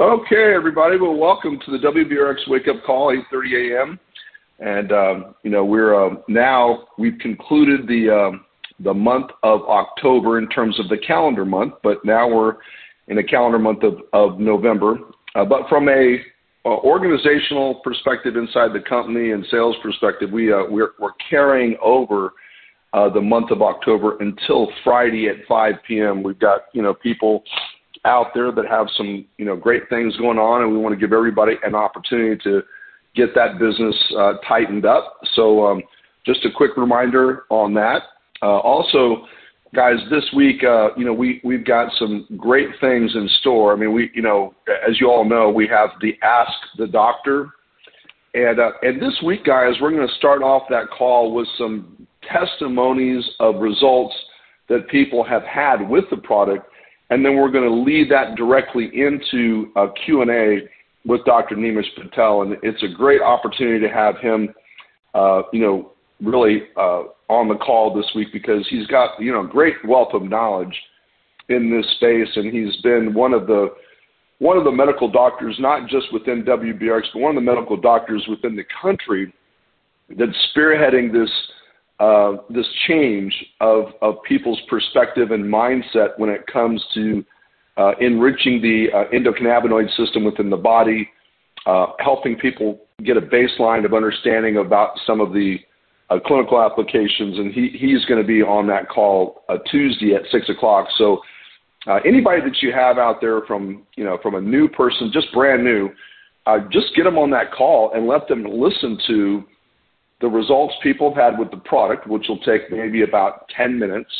Okay, everybody. Well, welcome to the WBRX Wake Up Call, 8:30 a.m. And um, you know we're uh, now we've concluded the um, the month of October in terms of the calendar month, but now we're in a calendar month of, of November. Uh, but from a uh, organizational perspective inside the company and sales perspective, we uh, we're, we're carrying over uh, the month of October until Friday at 5 p.m. We've got you know people out there that have some you know great things going on, and we want to give everybody an opportunity to get that business uh, tightened up. So um, just a quick reminder on that. Uh, also, guys, this week uh, you know we we've got some great things in store. I mean we you know as you all know we have the Ask the Doctor. And, uh, and this week, guys, we're going to start off that call with some testimonies of results that people have had with the product and then we're going to lead that directly into a Q&A with Dr. Neemish Patel, and it's a great opportunity to have him, uh, you know, really uh, on the call this week because he's got, you know, great wealth of knowledge in this space, and he's been one of the one of the medical doctors, not just within WBRX, but one of the medical doctors within the country that's spearheading this uh, this change of, of people's perspective and mindset when it comes to uh, enriching the uh, endocannabinoid system within the body, uh, helping people get a baseline of understanding about some of the uh, clinical applications. And he, he's going to be on that call uh, Tuesday at 6 o'clock. So anybody that you have out there from, you know, from a new person, just brand new, just get them on that call and let them listen to the results people have had with the product, which will take maybe about 10 minutes,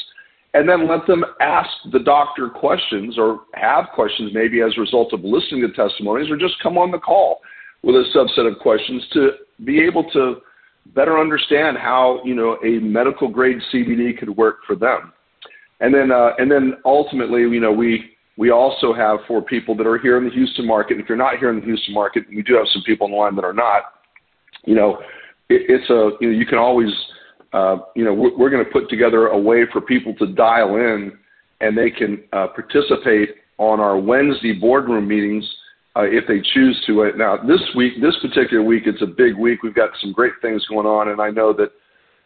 and then let them ask the doctor questions or have questions maybe as a result of listening to testimonies or just come on the call with a subset of questions to be able to better understand how you know a medical grade CBD could work for them. And then uh, and then ultimately, you know, we we also have for people that are here in the Houston market. If you're not here in the Houston market, we do have some people in the line that are not. You know, it, it's a you know you can always uh, you know we're, we're going to put together a way for people to dial in and they can uh, participate on our Wednesday boardroom meetings uh, if they choose to. Uh, now this week, this particular week, it's a big week. We've got some great things going on, and I know that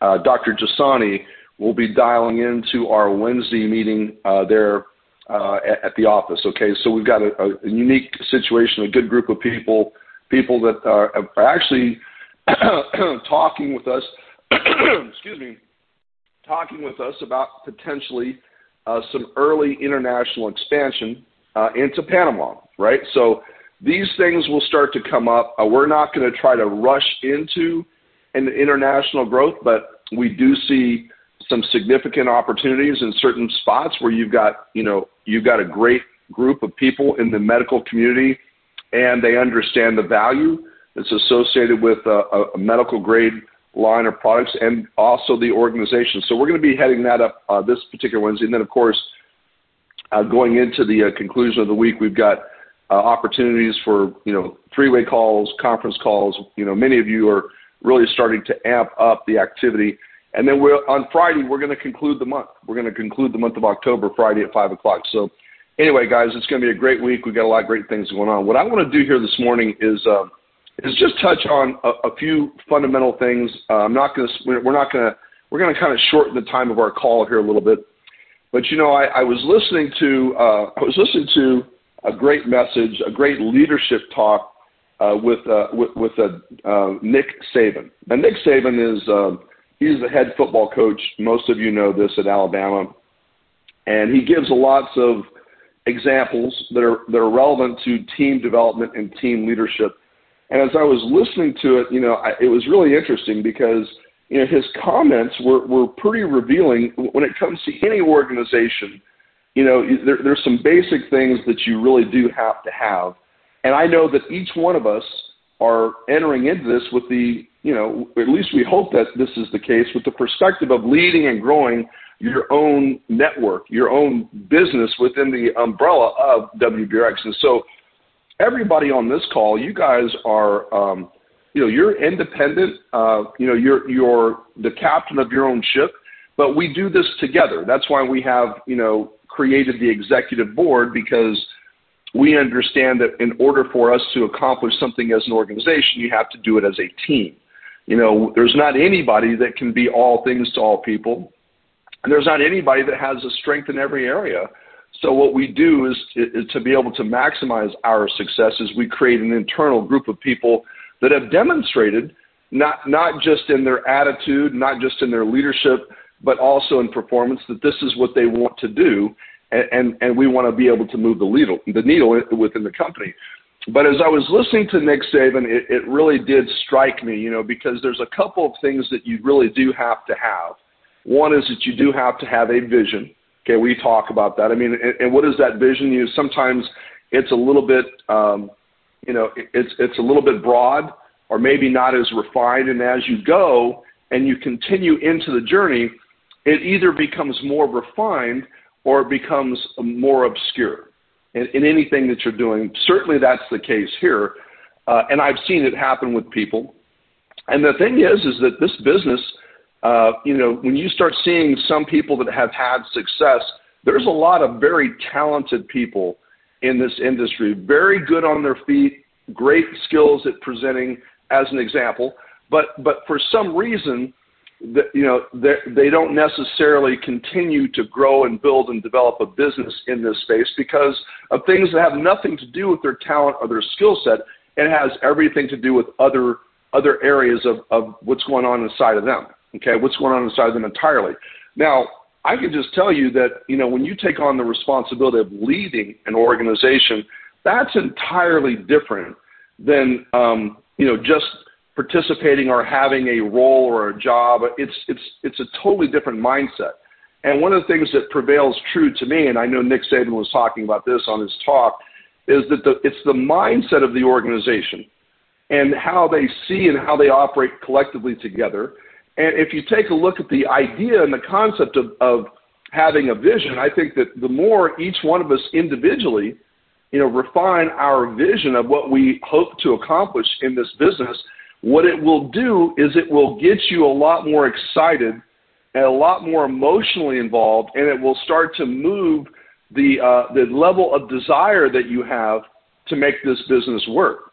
uh, Dr. Jasani will be dialing into our Wednesday meeting uh, there uh, at, at the office. Okay, so we've got a, a unique situation, a good group of people, people that are, are actually talking with us, excuse me, talking with us about potentially uh, some early international expansion uh, into Panama, right? So these things will start to come up. Uh, we're not going to try to rush into an international growth, but we do see some significant opportunities in certain spots where you've got, you know, you've got a great group of people in the medical community and they understand the value that's associated with a, medical grade line of products and also the organization. So we're going to be heading that up uh, this particular Wednesday. And then, of course, uh, going into the uh, conclusion of the week, we've got opportunities for you know three-way calls, conference calls. You know, many of you are really starting to amp up the activity. And then on Friday, we're going to conclude the month. We're going to conclude the month of October Friday at five o'clock. So anyway, guys, it's going to be a great week. We've got a lot of great things going on. What I want to do here this morning is. Is just touch on a, few fundamental things. Uh. We're not going to. Kind of shorten the time of our call here a little bit. But you know, I, I was listening to. Uh, was listening to a great message, a great leadership talk uh, with Nick Saban. Nick Saban is uh, he's the head football coach. Most of you know this at Alabama, and he gives lots of examples that are that are relevant to team development and team leadership. And as I was listening to it, you know, I, it was really interesting because you know his comments were were pretty revealing when it comes to any organization. You know, there, there's some basic things that you really do have to have, and I know that each one of us are entering into this with the, you know, at least we hope that this is the case with the perspective of leading and growing your own network, your own business within the umbrella of WBRX. And so everybody on this call, you guys are, um, you know, you're independent. Uh, you know, you're you're the captain of your own ship, but we do this together. That's why we have, you know, created the executive board because we understand that in order for us to accomplish something as an organization, you have to do it as a team. You know, there's not anybody that can be all things to all people, and there's not anybody that has a strength in every area. So what we do is, is to be able to maximize our successes. We create an internal group of people that have demonstrated not not just in their attitude, not just in their leadership, but also in performance that this is what they want to do, and and, and we want to be able to move the needle the needle within the company. But as I was listening to Nick Saban, it, it really did strike me, you know, because there's a couple of things that you really do have to have. One is that you do have to have a vision. Okay, we talk about that. I mean, and, and what is that vision? You sometimes it's a little bit, um, you know, it's it's a little bit broad or maybe not as refined. And as you go and you continue into the journey, it either becomes more refined or it becomes more obscure in, in anything that you're doing. Certainly that's the case here. Uh, and I've seen it happen with people. And the thing is, is that this business, uh, you know, when you start seeing some people that have had success, there's a lot of very talented people in this industry, very good on their feet, great skills at presenting, as an example. But but for some reason, that you know they don't necessarily continue to grow and build and develop a business in this space because of things that have nothing to do with their talent or their skill set. It has everything to do with other other areas of, of what's going on inside of them. Okay, what's going on inside them entirely. Now, I can just tell you that you know when you take on the responsibility of leading an organization, that's entirely different than um, you know, just participating or having a role or a job. It's it's it's a totally different mindset. And one of the things that prevails true to me, and I know Nick Saban was talking about this on his talk, is that the, it's the mindset of the organization and how they see and how they operate collectively together. And if you take a look at the idea and the concept of, of having a vision, I think that the more each one of us individually you know, refine our vision of what we hope to accomplish in this business, what it will do is it will get you a lot more excited and a lot more emotionally involved, and it will start to move the uh, the level of desire that you have to make this business work.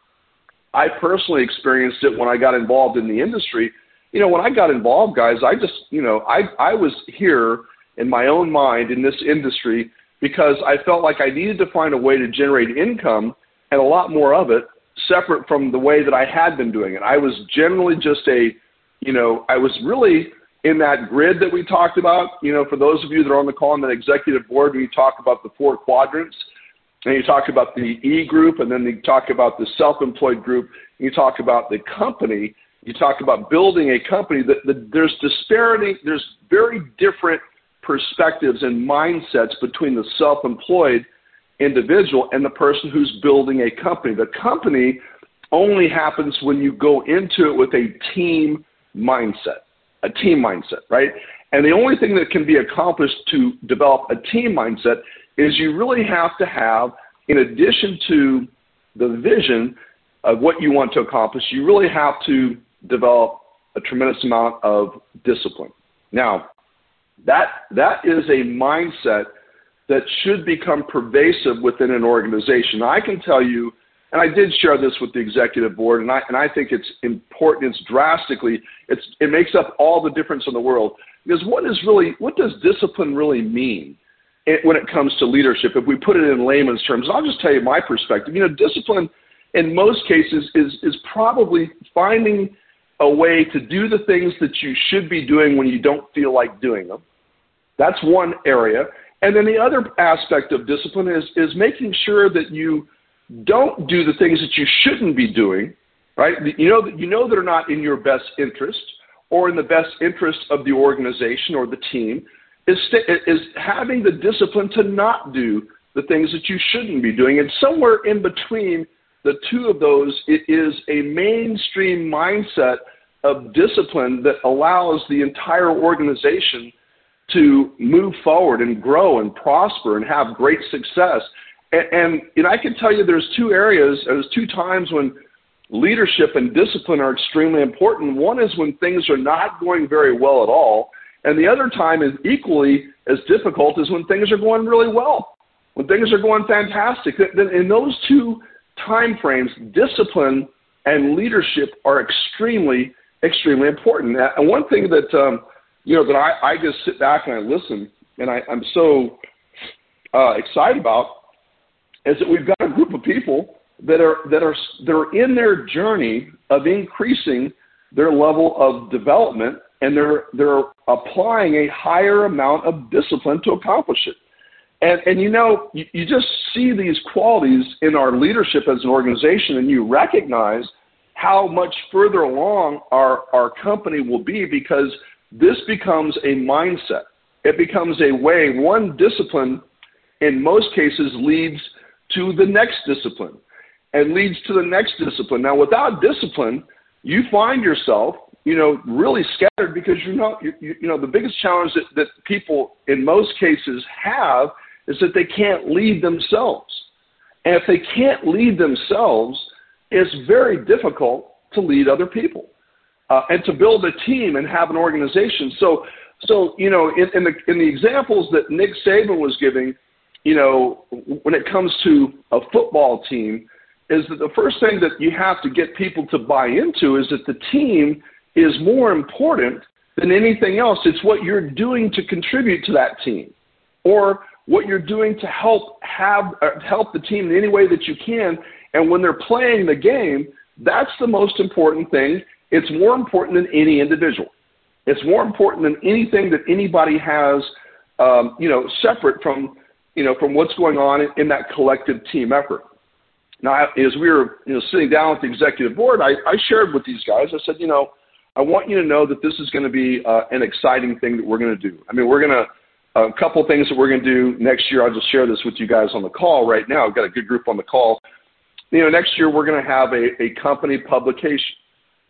I personally experienced it when I got involved in the industry. You know, when I got involved, guys, I just, you know, I I was here in my own mind in this industry because I felt like I needed to find a way to generate income and a lot more of it separate from the way that I had been doing it. I was generally just a, you know, I was really in that grid that we talked about. You know, for those of you that are on the call on the executive board, we talk about the four quadrants. And you talk about the E group, and then you talk about the self-employed group. And you talk about the company. You talk about building a company. That the, there's disparity. There's very different perspectives and mindsets between the self employed individual and the person who's building a company. The company only happens when you go into it with a team mindset, a team mindset, right? And the only thing that can be accomplished to develop a team mindset is you really have to have, in addition to the vision of what you want to accomplish, you really have to develop a tremendous amount of discipline. Now, that, that is a mindset that should become pervasive within an organization. I can tell you, and I did share this with the executive board, and I, and I think it's important, it's drastically, it's, it makes up all the difference in the world. Because what is really, what does discipline really mean when it comes to leadership? If we put it in layman's terms, I'll just tell you my perspective. You know, discipline in most cases is, is probably finding a way to do the things that you should be doing when you don't feel like doing them that's one area. And then the other aspect of discipline is, is making sure that you don't do the things that you shouldn't be doing, right? You know that you know that are not in your best interest or in the best interest of the organization or the team is, is having the discipline to not do the things that you shouldn't be doing. And somewhere in between the two of those, it is a mainstream mindset of discipline that allows the entire organization to move forward and grow and prosper and have great success. And, and know, I can tell you there's two areas, there's two times when leadership and discipline are extremely important. One is when things are not going very well at all, and the other time is equally as difficult as when things are going really well. when things are going fantastic. In those two time frames, discipline and leadership are extremely, extremely important. And one thing that um, you know that I, I just sit back and I listen, and I, I'm so uh, excited about is that we've got a group of people that are that are that are in their journey of increasing their level of development and they're they're applying a higher amount of discipline to accomplish it. And and you know you, you just see these qualities in our leadership as an organization, and you recognize how much further along our our company will be because this becomes a mindset. It becomes a way. One discipline, in most cases, leads to the next discipline, and leads to the next discipline. Now, without discipline, you find yourself you know, really scattered because you're not, you, you, know, the biggest challenge that, that people in most cases have is that they can't lead themselves. And if they can't lead themselves, it's very difficult to lead other people uh, and to build a team and have an organization. So, so you know, in, in, the in the examples that Nick Saban was giving, you know, when it comes to a football team, is that the first thing that you have to get people to buy into is that the team is more important than anything else. It's what you're doing to contribute to that team or what you're doing to help have uh, help the team in any way that you can. And when they're playing the game, that's the most important thing. It's more important than any individual. It's more important than anything that anybody has, um, you know, separate from, you know, from what's going on in, in that collective team effort. Now, as we were, you know, sitting down with the executive board, I, I shared with these guys. I said, you know, I want you to know that this is going to be uh, an exciting thing that we're going to do. I mean, we're going to a couple things that we're going to do next year. I'll just share this with you guys on the call right now. I've got a good group on the call. You know, next year we're going to have a, a company publication.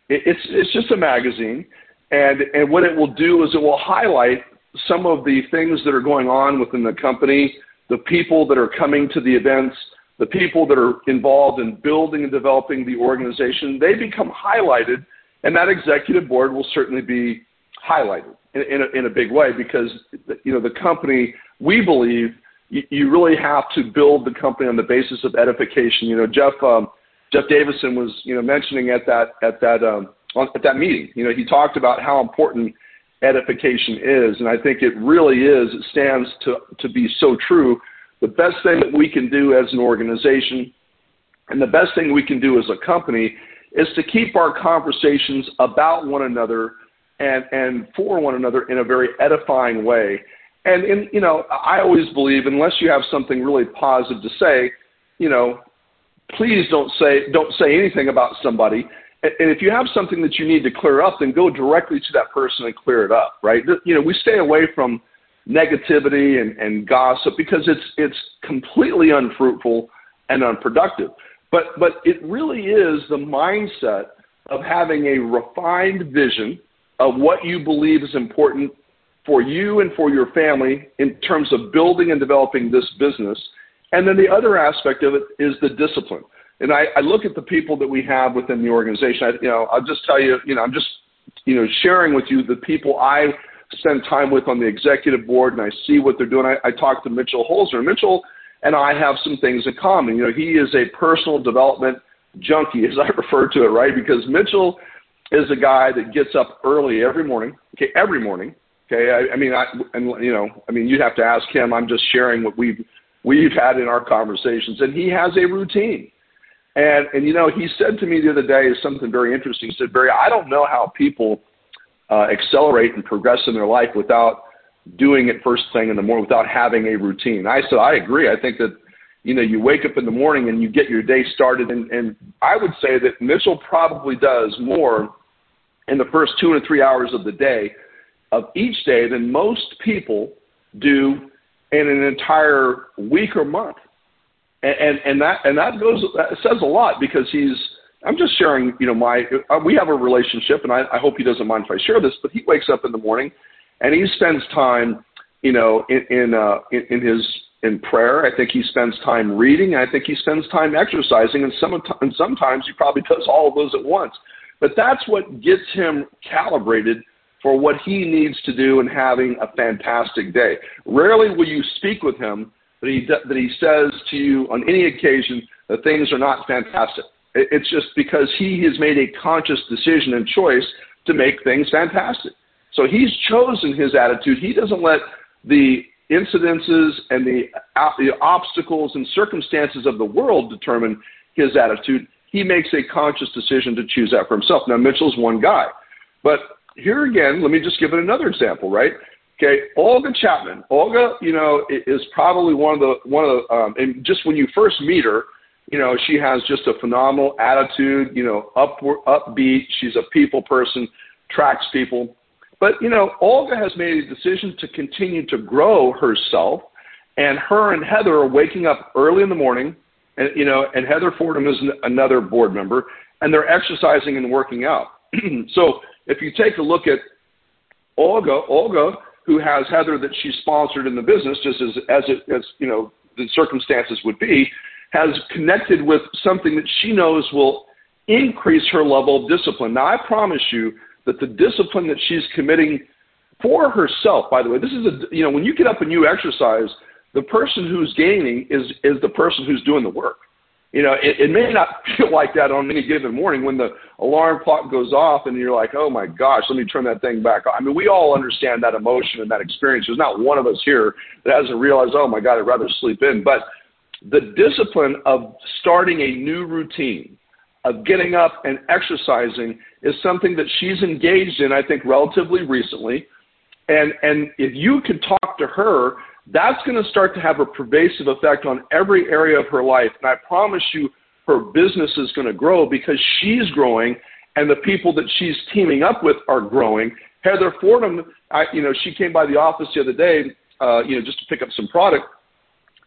It, it's it's just a magazine, and and what it will do is it will highlight some of the things that are going on within the company, the people that are coming to the events, the people that are involved in building and developing the organization. They become highlighted and that executive board will certainly be highlighted in, in, a, in a big way because you know the company we believe you, you really have to build the company on the basis of edification. You know, Jeff um, Jeff Davison was you know mentioning at that at that um, at that meeting. You know, he talked about how important edification is, and I think it really is. It stands to to be so true. The best thing that we can do as an organization, and the best thing we can do as a company, is to keep our conversations about one another and, and for one another in a very edifying way. And, in, you know, I always believe unless you have something really positive to say, you know, please don't say, don't say anything about somebody. And if you have something that you need to clear up, then go directly to that person and clear it up, right? You know, we stay away from negativity and, and gossip because it's, it's completely unfruitful and unproductive. But, but it really is the mindset of having a refined vision of what you believe is important for you and for your family in terms of building and developing this business. And then the other aspect of it is the discipline. And I, I look at the people that we have within the organization. I, you know, I'll just tell you, you know, I'm just, you know, sharing with you the people I spend time with on the executive board, and I see what they're doing. I, I to Mitchell Holzer. Mitchell and I have some things in common. You know, he is a personal development junkie, as I refer to it, right? Because Mitchell is a guy that gets up early every morning. Okay, every morning. Okay, I, I mean, I and you know, I mean, you'd have to ask him. I'm just sharing what we've we've had in our conversations, and he has a routine. And and you know, he said to me the other day something very interesting. He said, Barry, I don't know how people uh, accelerate and progress in their life without doing it first thing in the morning without having a routine. I said I agree. I think that you know you wake up in the morning and you get your day started, and, and I would say that Mitchell probably does more in the first two and three hours of the day of each day than most people do in an entire week or month. And, and, and that and that goes that says a lot because he's I'm just sharing, you know, my uh, we have a relationship, and I, I hope he doesn't mind if I share this. But he wakes up in the morning and he spends time, you know, in in, uh, in, in his in prayer. I think he spends time reading. I think he spends time exercising, and some and sometimes he probably does all of those at once. But that's what gets him calibrated for what he needs to do in having a fantastic day. Rarely will you speak with him that he that he says to you on any occasion that things are not fantastic. It's just because he has made a conscious decision and choice to make things fantastic. So he's chosen his attitude. He doesn't let the incidences and the, uh, the obstacles and circumstances of the world determine his attitude. He makes a conscious decision to choose that for himself. Now, Mitchell's one guy. But here again, let me just give it another example, right? Okay, Olga Chapman. Olga, you know, is probably one of the one of the um, and just when you first meet her, you know, she has just a phenomenal attitude. You know, upward, upbeat. She's a people person, tracks people. But you know, Olga has made a decision to continue to grow herself, and her and Heather are waking up early in the morning, and you know, and Heather Fordham is another board member, and they're exercising and working out. so if you take a look at Olga, Olga, who has Heather that she sponsored in the business, just as as it, as you know the circumstances would be, has connected with something that she knows will increase her level of discipline. Now, I promise you that the discipline that she's committing for herself, by the way, this is a, you know, when you get up and you exercise, the person who's gaining is, is the person who's doing the work. You know, it, it may not feel like that on any given morning when the alarm clock goes off and you're like, oh my gosh, let me turn that thing back on. I mean, we all understand that emotion and that experience. There's not one of us here that hasn't realized, oh my God, I'd rather sleep in. But the discipline of starting a new routine, of getting up and exercising is something that she's engaged in, I think, relatively recently. And, and if you can talk to her, that's going to start to have a pervasive effect on every area of her life. And I promise you, her business is going to grow because she's growing and the people that she's teaming up with are growing. Heather Fordham, I, you know, she came by the office the other day, uh, you know, just to pick up some product.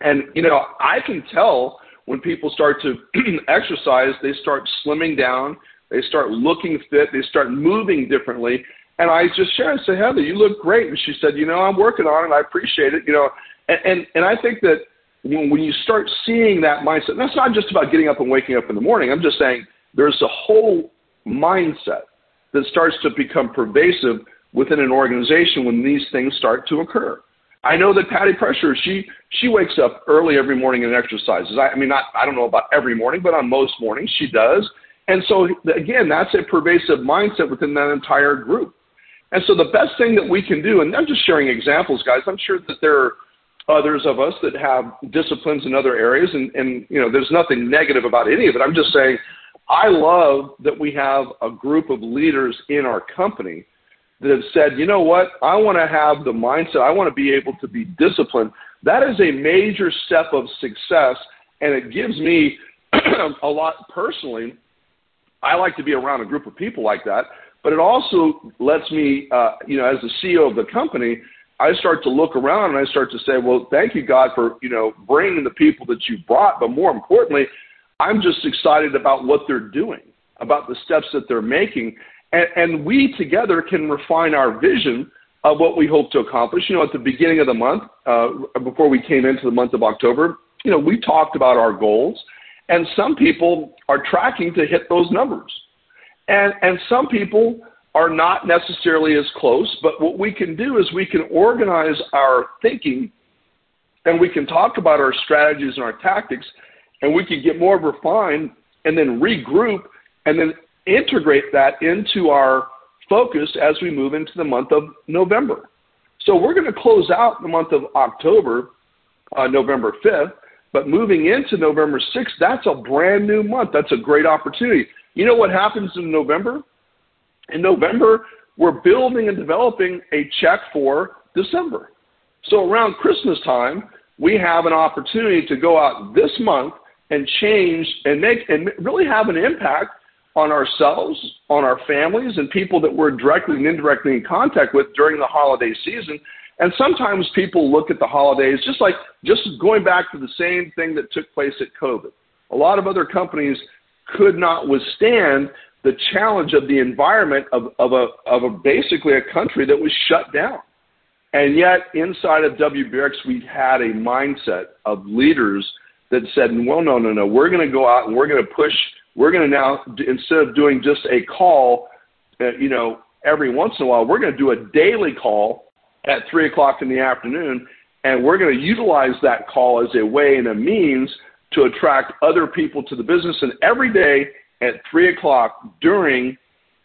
And, you know, I can tell when people start to exercise, they start slimming down, they start looking fit, they start moving differently. And I just share and say, Heather, you look great. And she said, you know, I'm working on it. I appreciate it. You know, and and, and I think that when, when you start seeing that mindset, that's not just about getting up and waking up in the morning. I'm just saying there's a whole mindset that starts to become pervasive within an organization when these things start to occur. I know that Patty Pressure, she she wakes up early every morning and exercises. I, I mean, not I don't know about every morning, but on most mornings she does. And so again, that's a pervasive mindset within that entire group. And so the best thing that we can do, and I'm just sharing examples, guys. I'm sure that there are others of us that have disciplines in other areas, and, and you know, there's nothing negative about any of it. I'm just saying, I love that we have a group of leaders in our company that have said, you know what, I want to have the mindset, I want to be able to be disciplined. That is a major step of success, and it gives me a lot personally. I like to be around a group of people like that, but it also lets me, uh, you know, as the CEO of the company, I start to look around and I start to say, well, thank you, God, for, you know, bringing the people that you brought, but more importantly, I'm just excited about what they're doing, about the steps that they're making, and, and we together can refine our vision of what we hope to accomplish. You know, at the beginning of the month, uh, before we came into the month of October, you know, we talked about our goals, and some people are tracking to hit those numbers, and and some people are not necessarily as close. But what we can do is we can organize our thinking, and we can talk about our strategies and our tactics, and we can get more refined, and then regroup, and then integrate that into our focus as we move into the month of November. So we're going to close out the month of October, uh, November 5th, but moving into November 6th, that's a brand new month. That's a great opportunity. You know what happens in November? In November, we're building and developing a check for December. So around Christmas time, we have an opportunity to go out this month and change and make and really have an impact on ourselves, on our families, and people that we're directly and indirectly in contact with during the holiday season. And sometimes people look at the holidays just like just going back to the same thing that took place at COVID. A lot of other companies could not withstand the challenge of the environment of, of, a, of a basically a country that was shut down. And yet, inside of WBRX, we had a mindset of leaders that said, well, no, no, no, we're going to go out and we're going to push we're going to now, instead of doing just a call, uh, you know, every once in a while, we're going to do a daily call at 3 o'clock in the afternoon. and we're going to utilize that call as a way and a means to attract other people to the business. And every day at three o'clock during,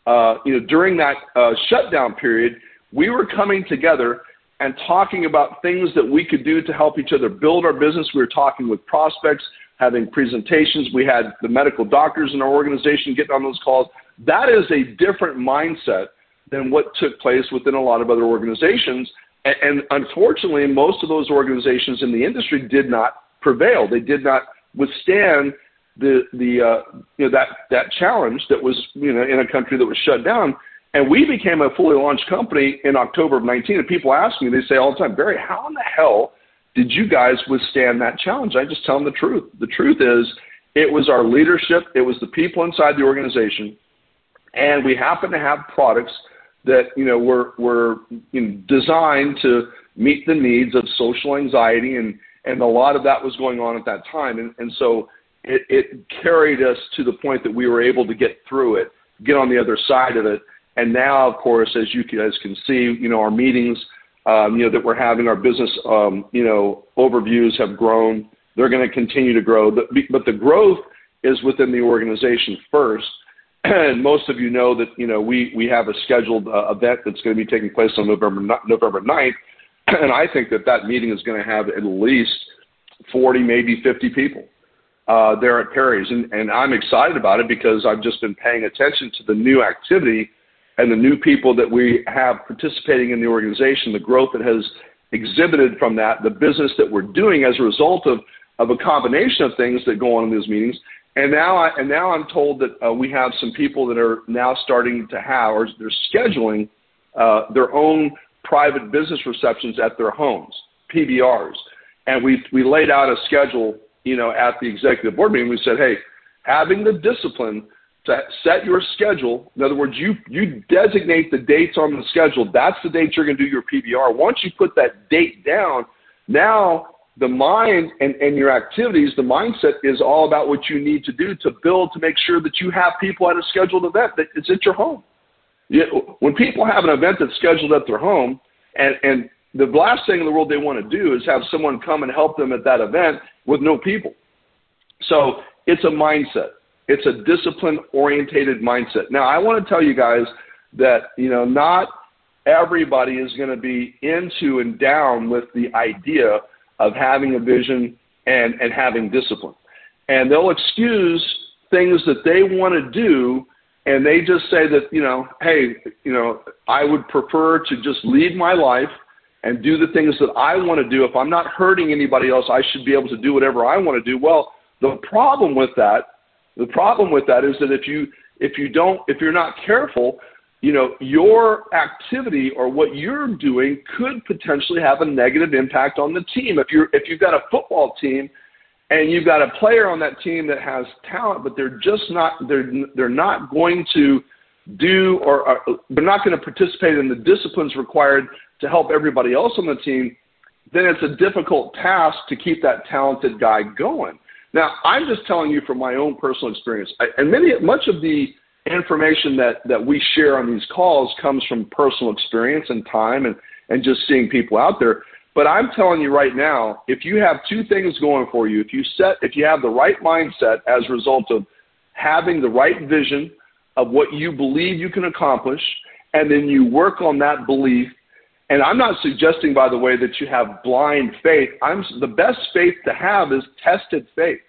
uh, you know, during that uh, shutdown period, we were coming together and talking about things that we could do to help each other build our business. We were talking with prospects, having presentations. We had the medical doctors in our organization getting on those calls. That is a different mindset than what took place within a lot of other organizations. And, and unfortunately, most of those organizations in the industry did not prevail. They did not withstand the the uh, you know that that challenge that was you know in a country that was shut down. And we became a fully launched company in October of 19. And people ask me, they say all the time, Barry, how in the hell did you guys withstand that challenge? I just tell them the truth. The truth is, it was our leadership, it was the people inside the organization, and we happen to have products that you know were were you know, designed to meet the needs of social anxiety and and a lot of that was going on at that time. And, and so it, it carried us to the point that we were able to get through it get on the other side of it. And now of course as you guys can see you know our meetings um, you know that we're having our business um, you know overviews have grown. They're going to continue to grow. But, but the growth is within the organization first. And most of you know that you know we we have a scheduled uh, event that's going to be taking place on November November 9th, and I think that that meeting is going to have at least 40, maybe 50 people uh, there at Perry's, and, and I'm excited about it because I've just been paying attention to the new activity and the new people that we have participating in the organization, the growth that has exhibited from that, the business that we're doing as a result of of a combination of things that go on in these meetings, and now, I, and now I'm told that uh, we have some people that are now starting to have, or they're scheduling uh, their own private business receptions at their homes, PBRs. And we we laid out a schedule, you know, at the executive board meeting. We said, hey, having the discipline to set your schedule. In other words, you you designate the dates on the schedule. That's the date you're going to do your PBR. Once you put that date down, now the mind and, and your activities, the mindset is all about what you need to do to build to make sure that you have people at a scheduled event that it's at your home. You, when people have an event that's scheduled at their home, and, and the last thing in the world they want to do is have someone come and help them at that event with no people. So it's a mindset. It's a discipline orientated mindset. Now I want to tell you guys that, you know, not everybody is going to be into and down with the idea of having a vision and, and having discipline. And they'll excuse things that they want to do and they just say that, you know, hey, you know, I would prefer to just lead my life and do the things that I want to do. If I'm not hurting anybody else, I should be able to do whatever I want to do. Well, the problem with that, the problem with that is that if you if you don't if you're not careful, you know, your activity or what you're doing could potentially have a negative impact on the team. If you're if you've got a football team and you've got a player on that team that has talent, but they're just not they're they're not going to do or, or they're not going to participate in the disciplines required to help everybody else on the team, then it's a difficult task to keep that talented guy going. Now, I'm just telling you from my own personal experience, I, and many much of the information that, that we share on these calls comes from personal experience and time and, and just seeing people out there. But I'm telling you right now, if you have two things going for you, if you set, if you have the right mindset as a result of having the right vision of what you believe you can accomplish, and then you work on that belief. And I'm not suggesting, by the way, that you have blind faith. I'm the best faith to have is tested faith.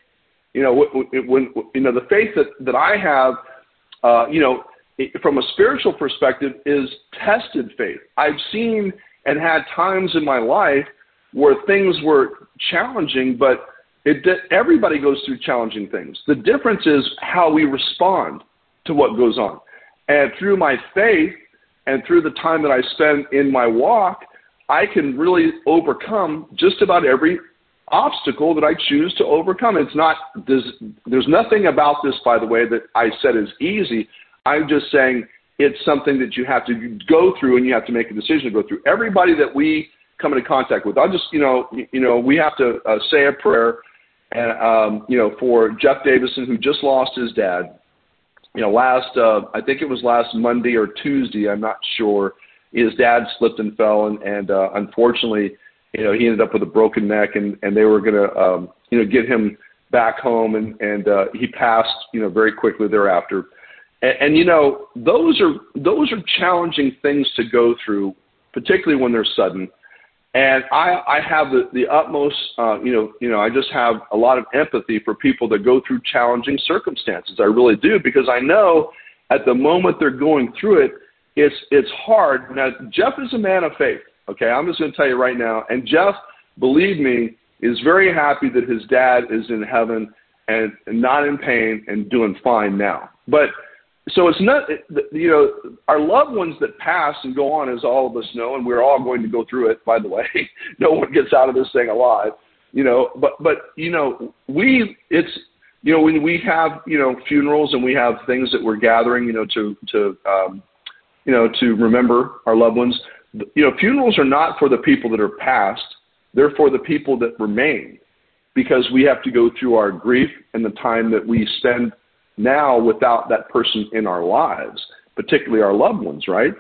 You know, when, you know the faith that that I have uh, you know, from a spiritual perspective, is tested faith. I've seen and had times in my life where things were challenging, but it, everybody goes through challenging things. The difference is how we respond to what goes on. And through my faith and through the time that I spend in my walk, I can really overcome just about every obstacle that I choose to overcome. It's not there's, there's nothing about this, by the way, that I said is easy. I'm just saying it's something that you have to go through, and you have to make a decision to go through. Everybody that we come into contact with, I'll just you know you know we have to uh, say a prayer, and um, you know for Jeff Davison who just lost his dad. You know, last uh, I think it was last Monday or Tuesday, I'm not sure. His dad slipped and fell, and, and uh, unfortunately you know, he ended up with a broken neck, and and they were going to, um, you know, get him back home, and and uh, he passed, you know, very quickly thereafter. And, and you know, those are those are challenging things to go through, particularly when they're sudden. And I, I have the, the utmost, uh, you know, you know, I just have a lot of empathy for people that go through challenging circumstances. I really do because I know at the moment they're going through it, it's it's hard. Now Jeff is a man of faith. Okay, I'm just going to tell you right now. And Jeff, believe me, is very happy that his dad is in heaven and not in pain and doing fine now. But so it's not, you know, our loved ones that pass and go on, as all of us know, and we're all going to go through it. By the way, no one gets out of this thing alive, you know. But but you know, we it's you know when we have you know funerals and we have things that we're gathering, you know, to to um, you know to remember our loved ones. You know, funerals are not for the people that are past; they're for the people that remain, because we have to go through our grief and the time that we spend now without that person in our lives, particularly our loved ones, right?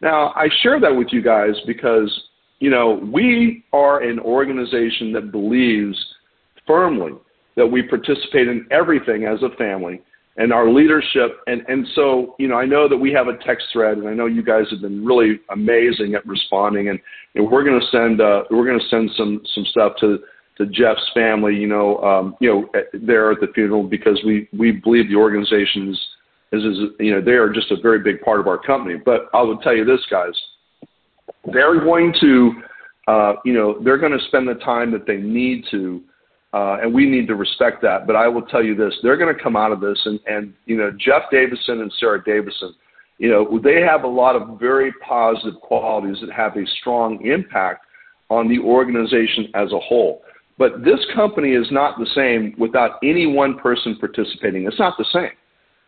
Now, I share that with you guys because, you know, we are an organization that believes firmly that we participate in everything as a family and our leadership. And, and so, you know, I know that we have a text thread and I know you guys have been really amazing at responding and, and we're going to send, uh, we're going to send some, some stuff to, to Jeff's family, you know, um, you know, there at the funeral because we we believe the organization is, is, you know they are just a very big part of our company. But I will tell you this, guys, they're going to, uh, you know, they're going to spend the time that they need to. Uh, and we need to respect that. But I will tell you this: they're going to come out of this, and, and you know, Jeff Davison and Sarah Davison, you know, they have a lot of very positive qualities that have a strong impact on the organization as a whole. But this company is not the same without any one person participating. It's not the same.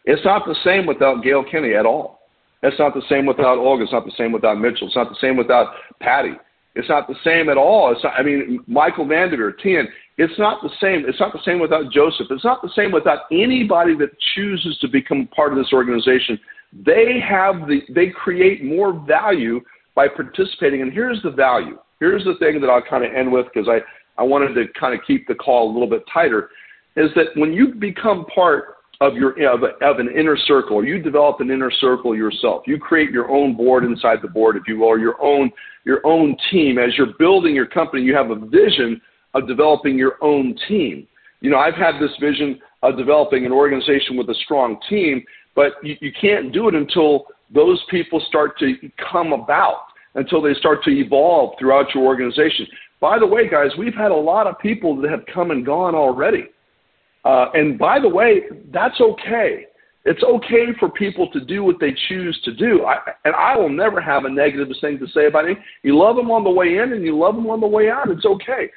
It's not the same without Gail Kenny at all. It's not the same without Olga. It's not the same without Mitchell. It's not the same without Patty. It's not the same at all. It's not, I mean, Michael Vanderveer, Tian. It's not the same. It's not the same without Joseph. It's not the same without anybody that chooses to become part of this organization. They have the. They create more value by participating. And here's the value. Here's the thing that I'll kind of end with because I I wanted to kind of keep the call a little bit tighter, is that when you become part of your of, of an inner circle, or you develop an inner circle yourself, you create your own board inside the board, if you will, or your own your own team. As you're building your company, you have a vision of developing your own team. You know, I've had this vision of developing an organization with a strong team, but you, you can't do it until those people start to come about, until they start to evolve throughout your organization. By the way, guys, we've had a lot of people that have come and gone already. Uh, and by the way, that's okay. It's okay for people to do what they choose to do. I, and I will never have a negative thing to say about it. You love them on the way in and you love them on the way out. It's okay.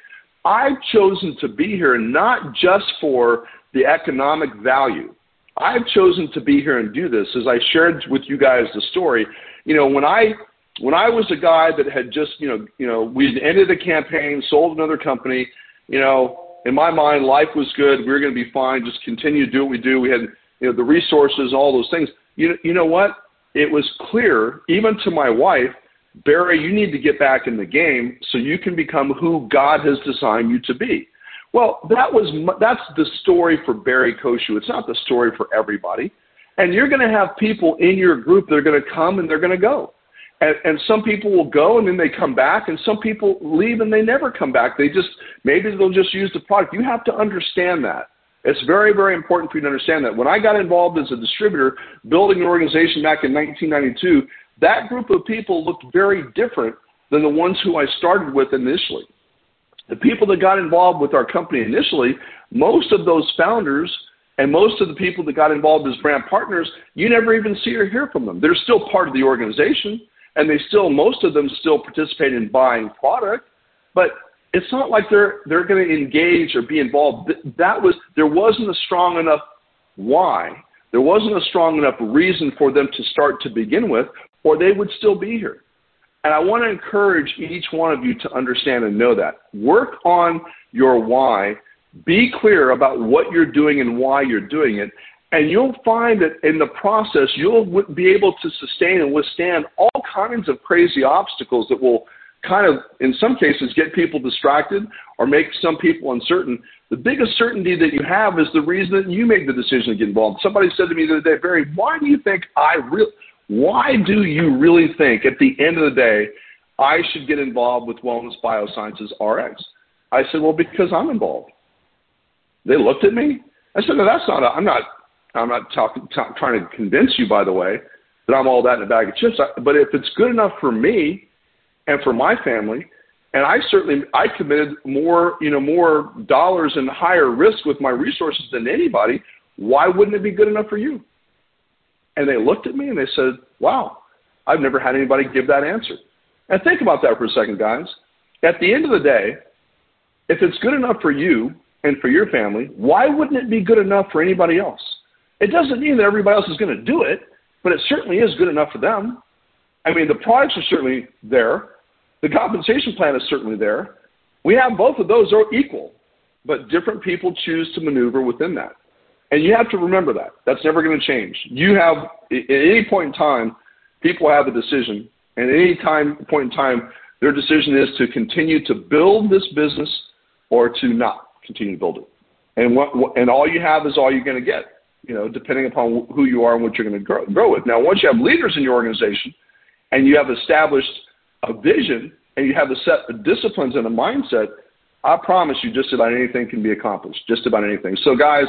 I've chosen to be here not just for the economic value. I've chosen to be here and do this. As I shared with you guys the story, you know, when I when I was a guy that had just, you know, you know, we'd ended a campaign, sold another company, you know, in my mind, life was good. We were going to be fine. Just continue to do what we do. We had, you know, the resources, all those things. You, you know what? It was clear, even to my wife, Barry, you need to get back in the game so you can become who God has designed you to be. Well, that was that's the story for Barry Koshu. It's not the story for everybody. And you're going to have people in your group that are going to come and they're going to go. And, and some people will go and then they come back, and some people leave and they never come back. They just maybe they'll just use the product. You have to understand that. It's very, very important for you to understand that. When I got involved as a distributor, building an organization back in 1992, that group of people looked very different than the ones who I started with initially. The people that got involved with our company initially, most of those founders and most of the people that got involved as brand partners, you never even see or hear from them. They're still part of the organization and they still most of them still participate in buying product, but it's not like they're they're going to engage or be involved. That was there wasn't a strong enough why. There wasn't a strong enough reason for them to start to begin with, or they would still be here. And I want to encourage each one of you to understand and know that. Work on your why. Be clear about what you're doing and why you're doing it. And you'll find that in the process, you'll be able to sustain and withstand all kinds of crazy obstacles that will kind of, in some cases, get people distracted or make some people uncertain. The biggest certainty that you have is the reason that you made the decision to get involved. Somebody said to me the other day, Barry, why do you think I really, why do you really think at the end of the day I should get involved with Wellness Biosciences RX? I said, well, because I'm involved. They looked at me. I said, no, that's not, i am not, I'm not talking, t- trying to convince you, by the way, that I'm all that in a bag of chips. But if it's good enough for me and for my family, and I certainly I committed more, you know, more dollars and higher risk with my resources than anybody. Why wouldn't it be good enough for you? And they looked at me and they said, "Wow, I've never had anybody give that answer." And think about that for a second, guys. At the end of the day, if it's good enough for you and for your family, why wouldn't it be good enough for anybody else? It doesn't mean that everybody else is going to do it, but it certainly is good enough for them. I mean, the products are certainly there. The compensation plan is certainly there. We have both of those are equal, but different people choose to maneuver within that. And you have to remember that. That's never going to change. You have, at any point in time, people have a decision. And at any time, point in time, their decision is to continue to build this business or to not continue to build it. And what, and all you have is all you're going to get, you know, depending upon who you are and what you're going to grow, grow with. Now, once you have leaders in your organization and you have established a vision and you have a set of disciplines and a mindset, I promise you just about anything can be accomplished, just about anything. So, guys,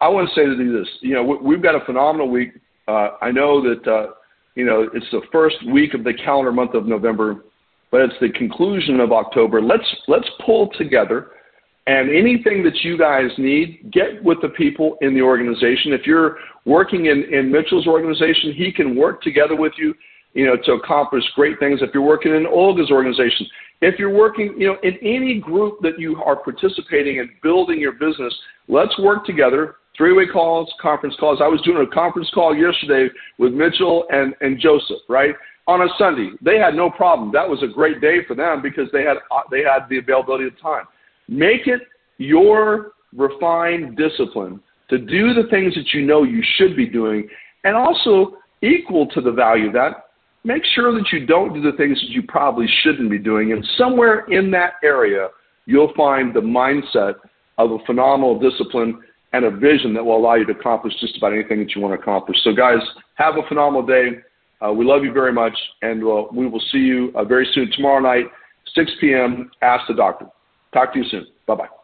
I want to say to you this, you know, we've got a phenomenal week. Uh, I know that, uh, you know, it's the first week of the calendar month of November, but it's the conclusion of October. Let's, let's pull together and anything that you guys need, get with the people in the organization. If you're working in, in Mitchell's organization, he can work together with you, you know, to accomplish great things. If you're working in Olga's organization, if you're working, you know, in any group that you are participating in building your business, let's work together. Three-way calls, conference calls. I was doing a conference call yesterday with Mitchell and, and Joseph, right? On a Sunday. They had no problem. That was a great day for them because they had they had the availability of time. Make it your refined discipline to do the things that you know you should be doing and also equal to the value of that. Make sure that you don't do the things that you probably shouldn't be doing. And somewhere in that area, you'll find the mindset of a phenomenal discipline and a vision that will allow you to accomplish just about anything that you want to accomplish. So, guys, have a phenomenal day. Uh, we love you very much, and uh, we will see you uh, very soon tomorrow night, 6 p.m. Ask the Doctor. Talk to you soon. Bye bye.